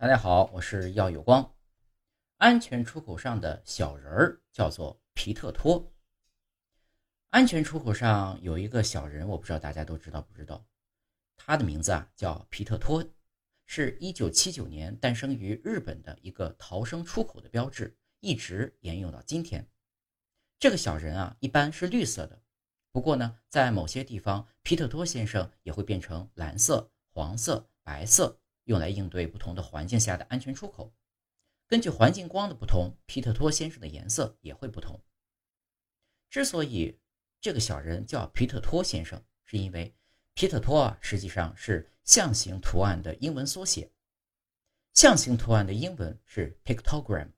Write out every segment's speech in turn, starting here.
大家好，我是耀有光。安全出口上的小人儿叫做皮特托。安全出口上有一个小人，我不知道大家都知道不知道？他的名字啊叫皮特托，是一九七九年诞生于日本的一个逃生出口的标志，一直沿用到今天。这个小人啊一般是绿色的，不过呢，在某些地方，皮特托先生也会变成蓝色、黄色、白色。用来应对不同的环境下的安全出口，根据环境光的不同，皮特托先生的颜色也会不同。之所以这个小人叫皮特托先生，是因为皮特托啊实际上是象形图案的英文缩写。象形图案的英文是 pictogram，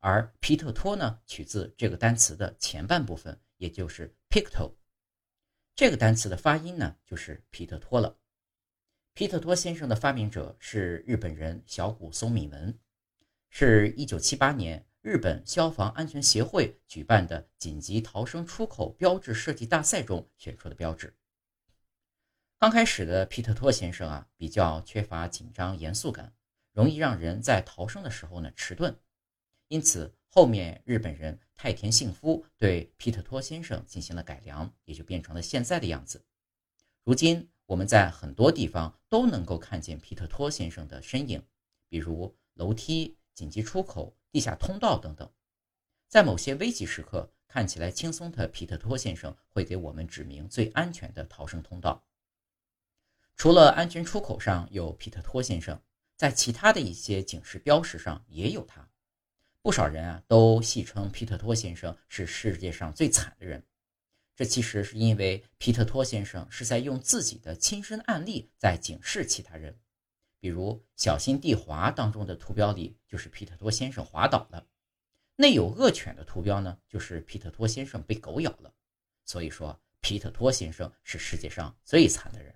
而皮特托呢取自这个单词的前半部分，也就是 picto。这个单词的发音呢就是皮特托了。皮特托先生的发明者是日本人小谷松敏文，是一九七八年日本消防安全协会举办的紧急逃生出口标志设计大赛中选出的标志。刚开始的皮特托先生啊，比较缺乏紧张严肃感，容易让人在逃生的时候呢迟钝，因此后面日本人太田幸夫对皮特托先生进行了改良，也就变成了现在的样子。如今。我们在很多地方都能够看见皮特托先生的身影，比如楼梯、紧急出口、地下通道等等。在某些危急时刻，看起来轻松的皮特托先生会给我们指明最安全的逃生通道。除了安全出口上有皮特托先生，在其他的一些警示标识上也有他。不少人啊都戏称皮特托先生是世界上最惨的人。这其实是因为皮特托先生是在用自己的亲身案例在警示其他人，比如《小心地滑》当中的图标里就是皮特托先生滑倒了，内有恶犬的图标呢就是皮特托先生被狗咬了。所以说，皮特托先生是世界上最惨的人。